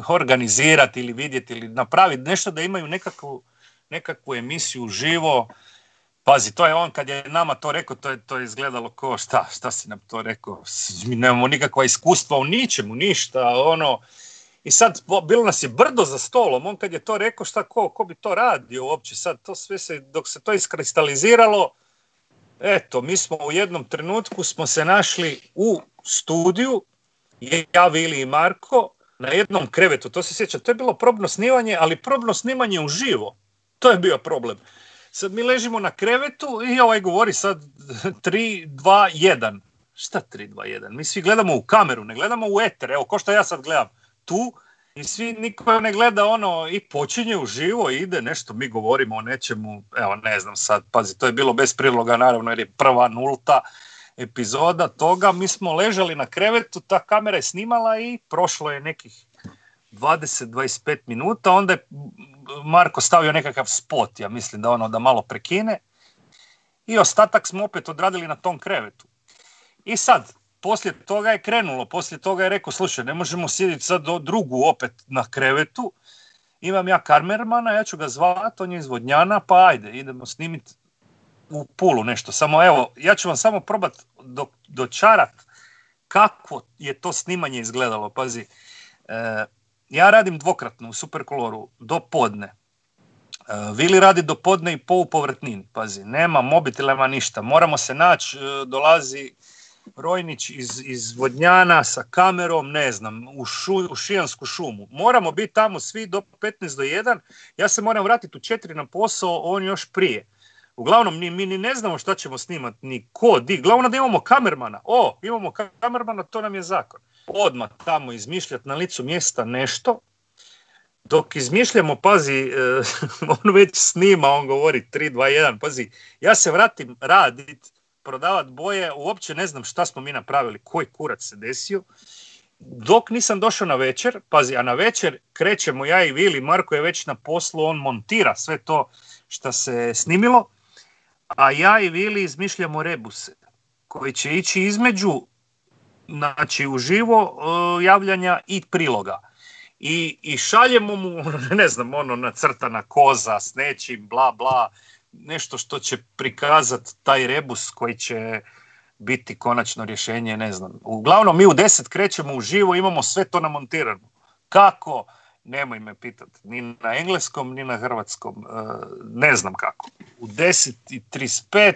organizirati ili vidjeti ili napraviti nešto da imaju nekakvu, nekakvu emisiju živo. Pazi, to je on kad je nama to rekao, to je, to je izgledalo ko šta, šta si nam to rekao, mi nemamo nikakva iskustva u ničemu, ništa, ono, i sad bilo nas je brdo za stolom, on kad je to rekao šta ko, ko bi to radio uopće, sad? To sve se, dok se to iskristaliziralo, eto, mi smo u jednom trenutku smo se našli u studiju, ja, Vili i Marko, na jednom krevetu, to se sjeća, to je bilo probno snimanje, ali probno snimanje uživo, to je bio problem. Sad mi ležimo na krevetu i ovaj govori sad 3, 2, 1. Šta 3, 2, 1? Mi svi gledamo u kameru, ne gledamo u eter, evo ko što ja sad gledam tu i svi niko ne gleda ono i počinje u živo i ide nešto, mi govorimo o nečemu, evo ne znam sad, pazi, to je bilo bez priloga naravno jer je prva nulta epizoda toga, mi smo ležali na krevetu, ta kamera je snimala i prošlo je nekih 20-25 minuta, onda je Marko stavio nekakav spot, ja mislim da ono da malo prekine i ostatak smo opet odradili na tom krevetu. I sad, poslije toga je krenulo, poslije toga je rekao, slušaj, ne možemo sjediti sad do drugu opet na krevetu, imam ja karmermana, ja ću ga zvati, on je izvodnjana, pa ajde, idemo snimiti u pulu nešto. Samo evo, ja ću vam samo probati do, dočarat kako je to snimanje izgledalo. Pazi, e, ja radim dvokratno u Superkoloru do podne. E, Vili radi do podne i po povrtnin, pazi, nema mobitelema ništa. Moramo se naći, e, dolazi Rojnić iz, iz Vodnjana sa kamerom, ne znam, u, šu, u Šijansku šumu. Moramo biti tamo svi do 15 do 1. Ja se moram vratiti u 4 na posao, on još prije. Uglavnom, ni, mi ni ne znamo šta ćemo snimati, ni ko, di. Glavno da imamo kamermana. O, imamo kamermana, to nam je zakon. Odmah tamo izmišljati na licu mjesta nešto, dok izmišljamo, pazi, eh, on već snima, on govori 3, 2, 1, pazi, ja se vratim radit, prodavat boje, uopće ne znam šta smo mi napravili, koji kurac se desio, dok nisam došao na večer, pazi, a na večer krećemo ja i Vili, Marko je već na poslu, on montira sve to što se snimilo, a ja i Vili izmišljamo rebuse koji će ići između znači uživo uh, javljanja i priloga. I, I šaljemo mu, ne znam, ono nacrtana koza s nečim, bla, bla, nešto što će prikazati taj rebus koji će biti konačno rješenje, ne znam. Uglavnom, mi u deset krećemo uživo, imamo sve to namontirano. Kako? nemoj me pitati, ni na engleskom, ni na hrvatskom, e, ne znam kako. U 10.35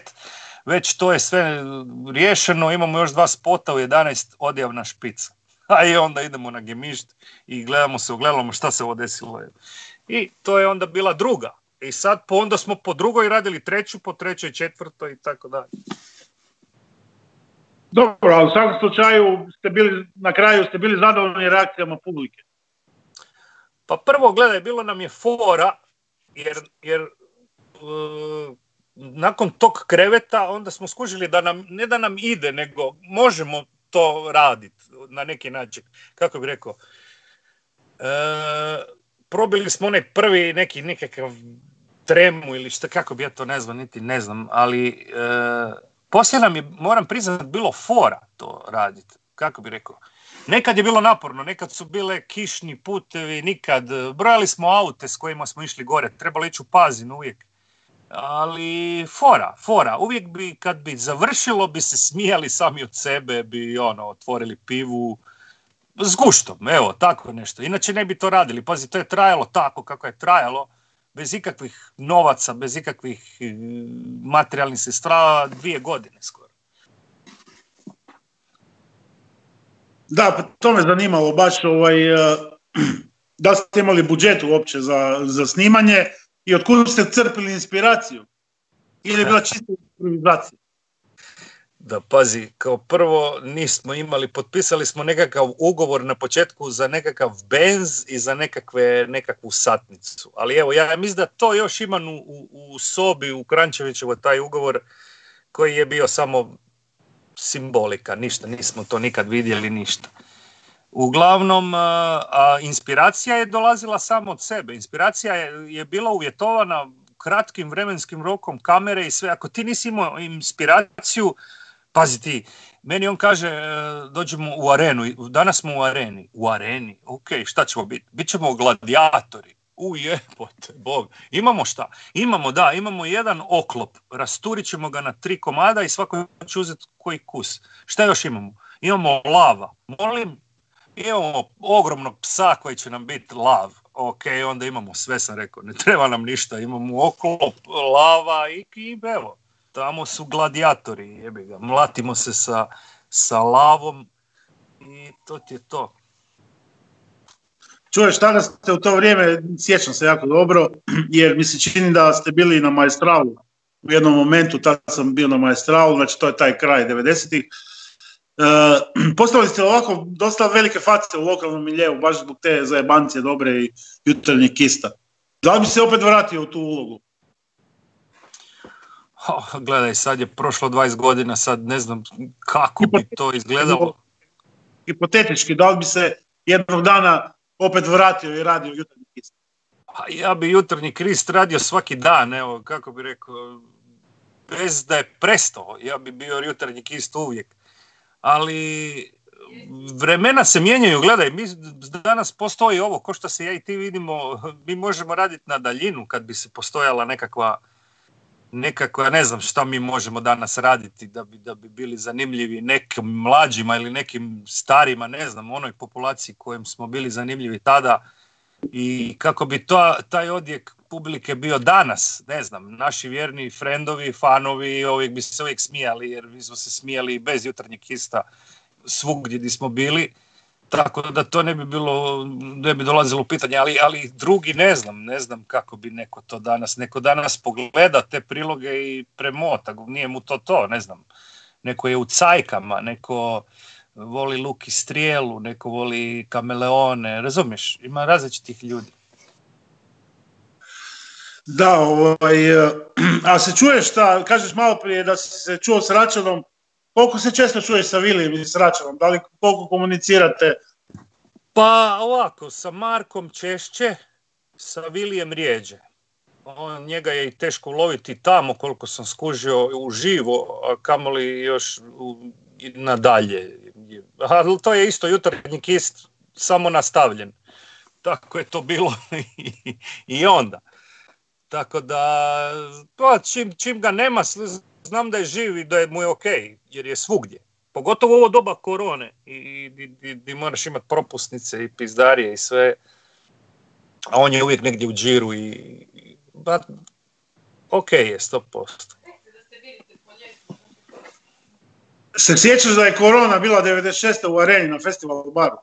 već to je sve riješeno, imamo još dva spota u 11 odjavna špica. A i onda idemo na gemišt i gledamo se, ugledamo šta se ovo desilo. I to je onda bila druga. I sad po onda smo po drugoj radili treću, po trećoj četvrtoj i tako dalje. Dobro, ali u svakom slučaju ste bili, na kraju ste bili zadovoljni reakcijama publike. Pa prvo, gledaj, bilo nam je fora, jer, jer e, nakon tog kreveta onda smo skužili da nam, ne da nam ide, nego možemo to raditi na neki način. Kako bih rekao? E, probili smo onaj prvi neki nekakav tremu ili šta, kako bi ja to nazvao, niti ne znam, ali e, poslije nam je, moram priznati, bilo fora to raditi. Kako bi rekao? Nekad je bilo naporno, nekad su bile kišni putevi, nikad. Brojali smo aute s kojima smo išli gore, trebalo ići u Pazin uvijek. Ali fora, fora. Uvijek bi, kad bi završilo, bi se smijali sami od sebe, bi ono, otvorili pivu s guštom, evo, tako nešto. Inače ne bi to radili. Pazi, to je trajalo tako kako je trajalo. bez ikakvih novaca, bez ikakvih e, materijalnih sredstava dvije godine skoro. Da, pa to me zanimalo baš ovaj, e, da ste imali budžet uopće za, za snimanje i od kuda ste crpili inspiraciju? Ili je bila čista improvizacija? Da, pazi, kao prvo nismo imali, potpisali smo nekakav ugovor na početku za nekakav benz i za nekakve, nekakvu satnicu. Ali evo, ja mislim da to još imam u, u, u sobi u Krančevićevo taj ugovor koji je bio samo simbolika, ništa, nismo to nikad vidjeli, ništa. Uglavnom, a, a inspiracija je dolazila samo od sebe. Inspiracija je, je bila uvjetovana kratkim vremenskim rokom kamere i sve. Ako ti nisi imao inspiraciju, pazi ti, meni on kaže e, dođemo u arenu, danas smo u areni. U areni, ok, šta ćemo biti? Bićemo gladijatori. U jebote, bog. Imamo šta? Imamo, da, imamo jedan oklop. Rasturit ćemo ga na tri komada i svako će uzeti koji kus. Šta još imamo? Imamo lava. Molim, imamo ogromnog psa koji će nam biti lav. Ok, onda imamo sve, sam rekao, ne treba nam ništa. Imamo oklop, lava i, i evo, tamo su gladijatori, jebi ga. Mlatimo se sa, sa lavom i to ti je to. Čuješ, tada ste u to vrijeme, sjećam se jako dobro, jer mi se čini da ste bili na Maestralu u jednom momentu, tada sam bio na Maestralu, znači to je taj kraj 90-ih. E, postavili ste ovako dosta velike face u lokalnom miljeu, baš zbog te zajebancije dobre i jutarnjeg kista. Da li bi se opet vratio u tu ulogu? Oh, gledaj, sad je prošlo 20 godina, sad ne znam kako bi to izgledalo. Hipotetički, da li bi se jednog dana opet vratio i radio jutarnji kist? Pa ja bi jutarnji krist radio svaki dan, evo, kako bi rekao, bez da je prestao, ja bi bio jutarnji kist uvijek. Ali vremena se mijenjaju, gledaj, mi danas postoji ovo, ko što se ja i ti vidimo, mi možemo raditi na daljinu kad bi se postojala nekakva nekakva, ne znam šta mi možemo danas raditi da bi, da bi bili zanimljivi nekim mlađima ili nekim starima, ne znam, onoj populaciji kojem smo bili zanimljivi tada. I kako bi to, taj odjek publike bio danas, ne znam, naši vjerni frendovi, fanovi, uvijek bi se uvijek smijali, jer mi smo se smijali bez jutarnjeg kista svugdje gdje smo bili, tako da to ne bi bilo, ne bi dolazilo u pitanje, ali, ali drugi ne znam, ne znam kako bi neko to danas, neko danas pogleda te priloge i premota, nije mu to to, ne znam, neko je u cajkama, neko voli luk i strijelu, neko voli kameleone, razumiješ, ima različitih ljudi. Da, ovaj, a se čuješ šta, kažeš malo prije da si se čuo s Račanom, koliko se često čuješ sa Vilijem i s Račanom, da li koliko komunicirate? Pa ovako, sa Markom češće, sa Vilijem rijeđe. On, njega je i teško uloviti tamo koliko sam skužio u živo, a kamoli još u, nadalje. Ali to je isto jutarnji kist, samo nastavljen. Tako je to bilo i onda. Tako da, pa čim, čim ga nema, znam da je živ i da je mu je ok, jer je svugdje. Pogotovo u ovo doba korone i di moraš imati propusnice i pizdarije i sve. A on je uvijek negdje u džiru i, i ba, ok je, 100%. Se sjećaš da je korona bila 96. u areni na festivalu baru?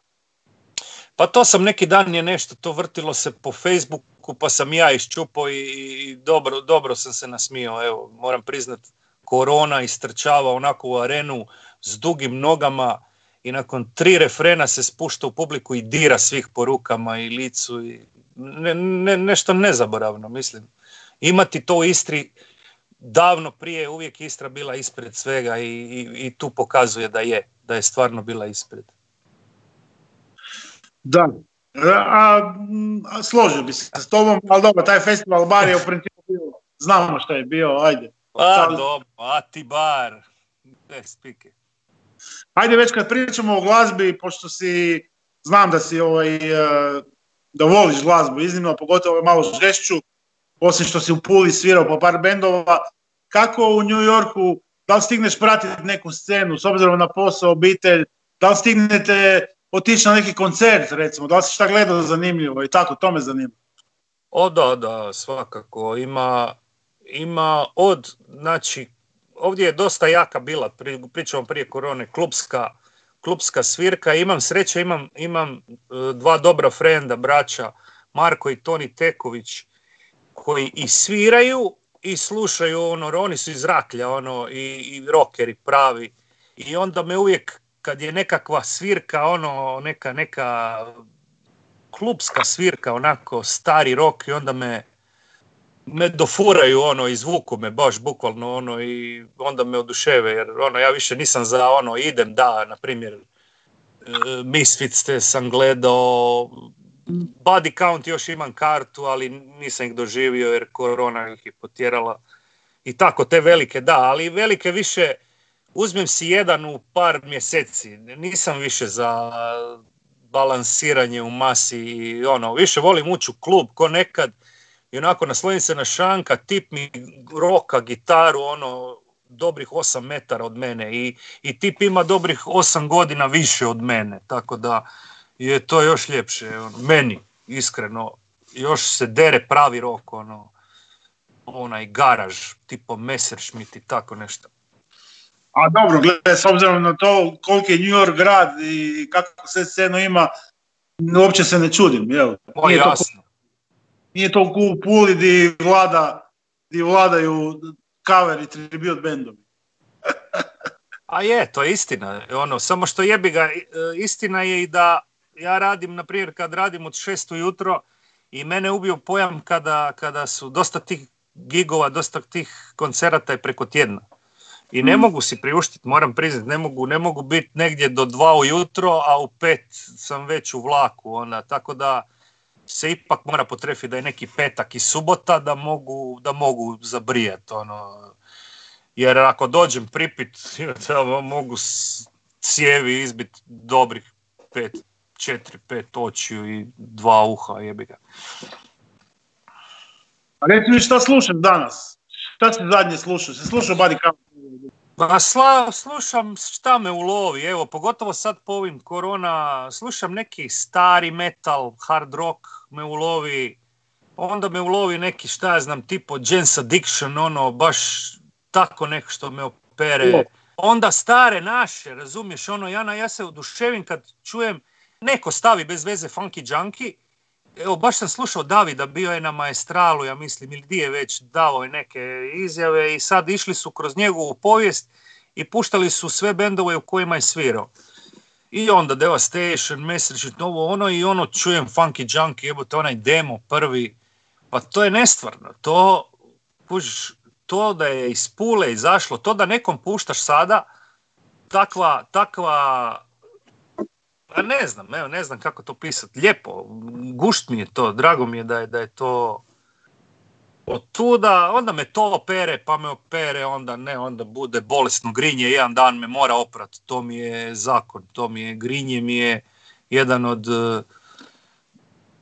Pa to sam neki dan je nešto, to vrtilo se po Facebooku, pa sam ja iščupao i, dobro, dobro sam se nasmio, evo, moram priznat, korona istrčava onako u arenu s dugim nogama i nakon tri refrena se spušta u publiku i dira svih po rukama i licu i ne, ne, nešto nezaboravno, mislim. Imati to u Istri davno prije uvijek Istra bila ispred svega i, i, i tu pokazuje da je, da je stvarno bila ispred. Da, a, a složio bi se s tobom, ali dobro, taj festival bar je u principu bio, znamo što je bio, ajde. A dobro, a ti bar, ne spike. Ajde već kad pričamo o glazbi, pošto si, znam da si ovaj, da voliš glazbu iznimno, pogotovo malo žešću, osim što si u Puli svirao po par bendova, kako u New Yorku, da li stigneš pratiti neku scenu s obzirom na posao, obitelj, da li stignete otići na neki koncert recimo, da li si šta gledao zanimljivo i tako, to me zanima. O da, da, svakako. Ima, ima od, znači, ovdje je dosta jaka bila, pričamo prije korone, klubska, klubska svirka. Imam sreće, imam, imam e, dva dobra frenda, braća, Marko i Toni Teković, koji i sviraju i slušaju ono, oni su iz Raklja, ono, i, i rockeri pravi. I onda me uvijek, kad je nekakva svirka, ono, neka, neka klubska svirka, onako stari rok i onda me me dofuraju ono, izvuku me baš bukvalno ono i onda me oduševe jer ono ja više nisam za ono idem da na primjer e, Misfits te sam gledao Body Count još imam kartu ali nisam ih doživio jer korona ih je potjerala i tako te velike da ali velike više uzmem si jedan u par mjeseci nisam više za balansiranje u masi i ono više volim ući u klub ko nekad i onako naslonim se na šanka, tip mi roka gitaru, ono, dobrih 8 metara od mene i, i tip ima dobrih 8 godina više od mene, tako da je to još ljepše, ono, meni, iskreno, još se dere pravi rok, ono, onaj garaž, tipo Messerschmitt i tako nešto. A dobro, gledaj, s obzirom na to koliko je New York grad i kako se scenu ima, uopće se ne čudim, jel? O, jasno nije to u Puli di, vlada, di vladaju cover i tribute bendovi. A je, to je istina. Ono, samo što jebi ga, e, istina je i da ja radim, na primjer, kad radim od šest ujutro i mene ubio pojam kada, kada su dosta tih gigova, dosta tih koncerata je preko tjedna. I ne mm. mogu si priuštiti, moram priznati, ne mogu, ne mogu biti negdje do dva ujutro, a u pet sam već u vlaku. Ona, tako da se ipak mora potrefiti da je neki petak i subota da mogu, da mogu zabrijati. Ono. Jer ako dođem pripit, da mogu cijevi izbiti dobrih pet, četiri, pet očiju i dva uha, jebi ga. A reci mi šta slušaš danas? Šta si zadnje slušao? Se slušao Buddy pa sla, slušam šta me ulovi, evo, pogotovo sad po ovim korona, slušam neki stari metal, hard rock me ulovi, onda me ulovi neki, šta ja znam, tipo Jens Addiction, ono, baš tako neko što me opere. Onda stare naše, razumiješ, ono, ja, ja se oduševim kad čujem neko stavi bez veze funky junkie, Evo, baš sam slušao Davida, bio je na Maestralu, ja mislim, ili gdje je već dao je neke izjave i sad išli su kroz njegovu povijest i puštali su sve bendove u kojima je svirao. I onda Devastation, Message, novo ono i ono čujem Funky Junkie, jebote onaj demo prvi, pa to je nestvarno, to, to da je iz Pule izašlo, to da nekom puštaš sada, takva, takva pa ne znam, evo, ne znam kako to pisati. Lijepo, gušt mi je to, drago mi je da je, da je to od tuda, onda me to opere, pa me opere, onda ne, onda bude bolesno grinje, jedan dan me mora oprat, to mi je zakon, to mi je, grinje mi je jedan od uh,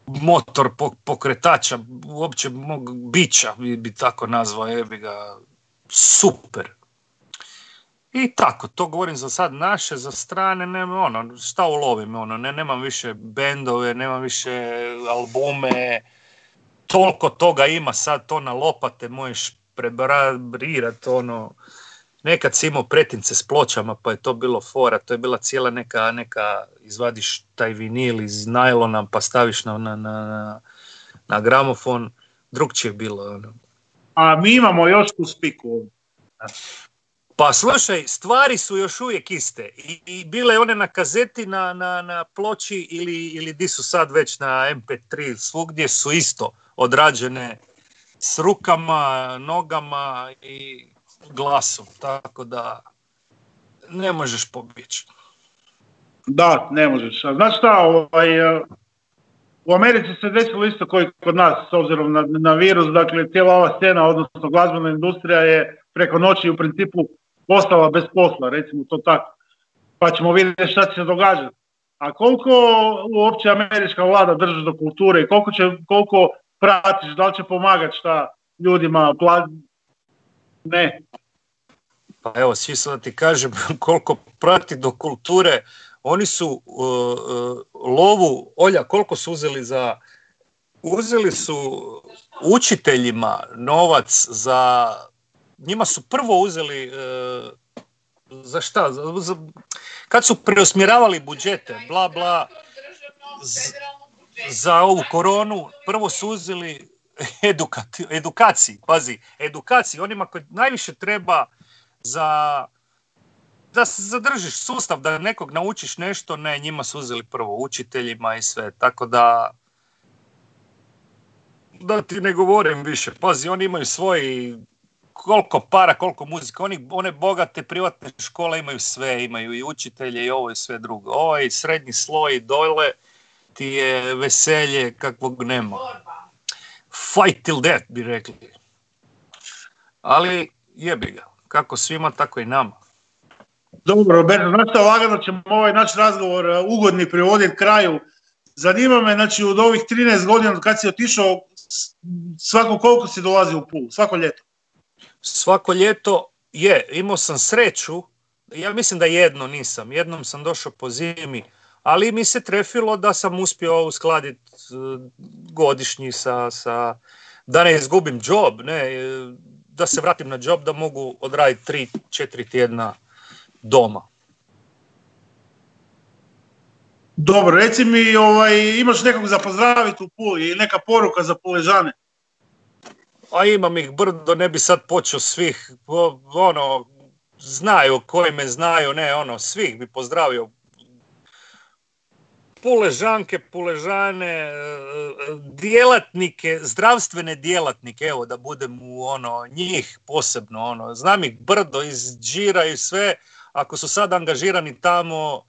motor pokretača, uopće mog bića bi, bi tako nazvao, je bi ga super. I tako, to govorim za sad naše, za strane, nema ono, šta ulovim, ono, ne, nemam više bendove, nemam više albume, toliko toga ima sad to na lopate, možeš prebarirat, ono, nekad si imao pretince s pločama, pa je to bilo fora, to je bila cijela neka, neka izvadiš taj vinil iz najlona, pa staviš na, na, na, na gramofon, drugčije bilo. Ono. A mi imamo još tu spiku. Pa slušaj, stvari su još uvijek iste. I, i bile one na kazeti, na, na, na ploči ili, ili di su sad već na MP3, svugdje su isto odrađene s rukama, nogama i glasom. Tako da ne možeš pobjeći. Da, ne možeš. Znaš šta, ovaj, e, u Americi se desilo isto koji kod nas, s obzirom na, na virus, dakle cijela ova scena, odnosno glazbena industrija je preko noći u principu ostala bez posla, recimo to tako. Pa ćemo vidjeti šta će se događati. A koliko uopće američka vlada drži do kulture i koliko, će, koliko pratiš, da li će pomagati šta ljudima, pla... ne. Pa evo, svi da ti kažem koliko prati do kulture, oni su uh, uh, lovu, Olja, koliko su uzeli za uzeli su učiteljima novac za, njima su prvo uzeli, e, za šta, za, kad su preusmjeravali budžete, bla bla, za ovu koronu, prvo su uzeli edukati, edukaciji, pazi, edukaciji, onima koji najviše treba za da se zadržiš sustav, da nekog naučiš nešto, ne, njima su uzeli prvo učiteljima i sve, tako da da ti ne govorim više, pazi, oni imaju svoj koliko para, koliko muzika, oni, one bogate privatne škole imaju sve, imaju i učitelje i ovo i sve drugo. Ovaj srednji sloj dole ti je veselje kakvog nema. Fight till death bi rekli. Ali jebi ga, kako svima, tako i nama. Dobro, Roberto, znači lagano ćemo ovaj naš razgovor uh, ugodni privoditi kraju. Zanima me, znači, od ovih 13 godina od kad si otišao, svako koliko si dolazi u Pulu, svako ljeto. Svako ljeto je, imao sam sreću, ja mislim da jedno nisam, jednom sam došao po zimi, ali mi se trefilo da sam uspio uskladiti godišnji sa, sa, da ne izgubim job, ne, e, da se vratim na job, da mogu odraditi tri, četiri tjedna doma. Dobro, reci mi, ovaj, imaš nekog za pozdraviti u Puli ili neka poruka za Puležane? A imam ih brdo, ne bi sad počeo svih, ono, znaju koji me znaju, ne, ono, svih bi pozdravio. Puležanke, puležane, e, djelatnike, zdravstvene djelatnike, evo da budem u ono, njih posebno, ono, znam ih brdo iz džira i sve, ako su sad angažirani tamo,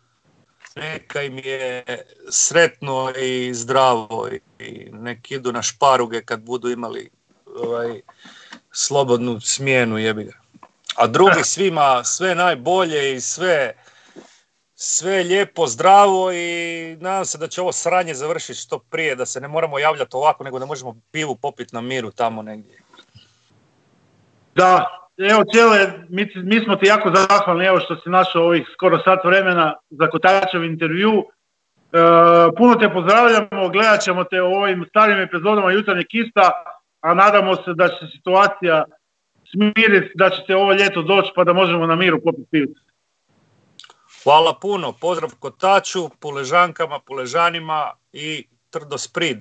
neka im je sretno i zdravo i nek idu na šparuge kad budu imali ovaj, slobodnu smjenu, jebi ga. A drugi svima sve najbolje i sve sve lijepo, zdravo i nadam se da će ovo sranje završiti što prije, da se ne moramo javljati ovako, nego da možemo pivu popiti na miru tamo negdje. Da, evo cijele, mi, mi smo ti jako zahvalni evo što si našao ovih skoro sat vremena za Kotačev intervju. E, puno te pozdravljamo, gledat ćemo te u ovim starim epizodama Jutarnjeg kista, a nadamo se da će situacija smiriti, da ćete ovo ljeto doći pa da možemo na miru popiti pivu. Hvala puno, pozdrav Kotaču, puležankama, puležanima i Trdo Sprid.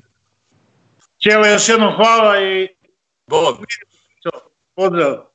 Čele, još jednom hvala i Bog! pozdrav.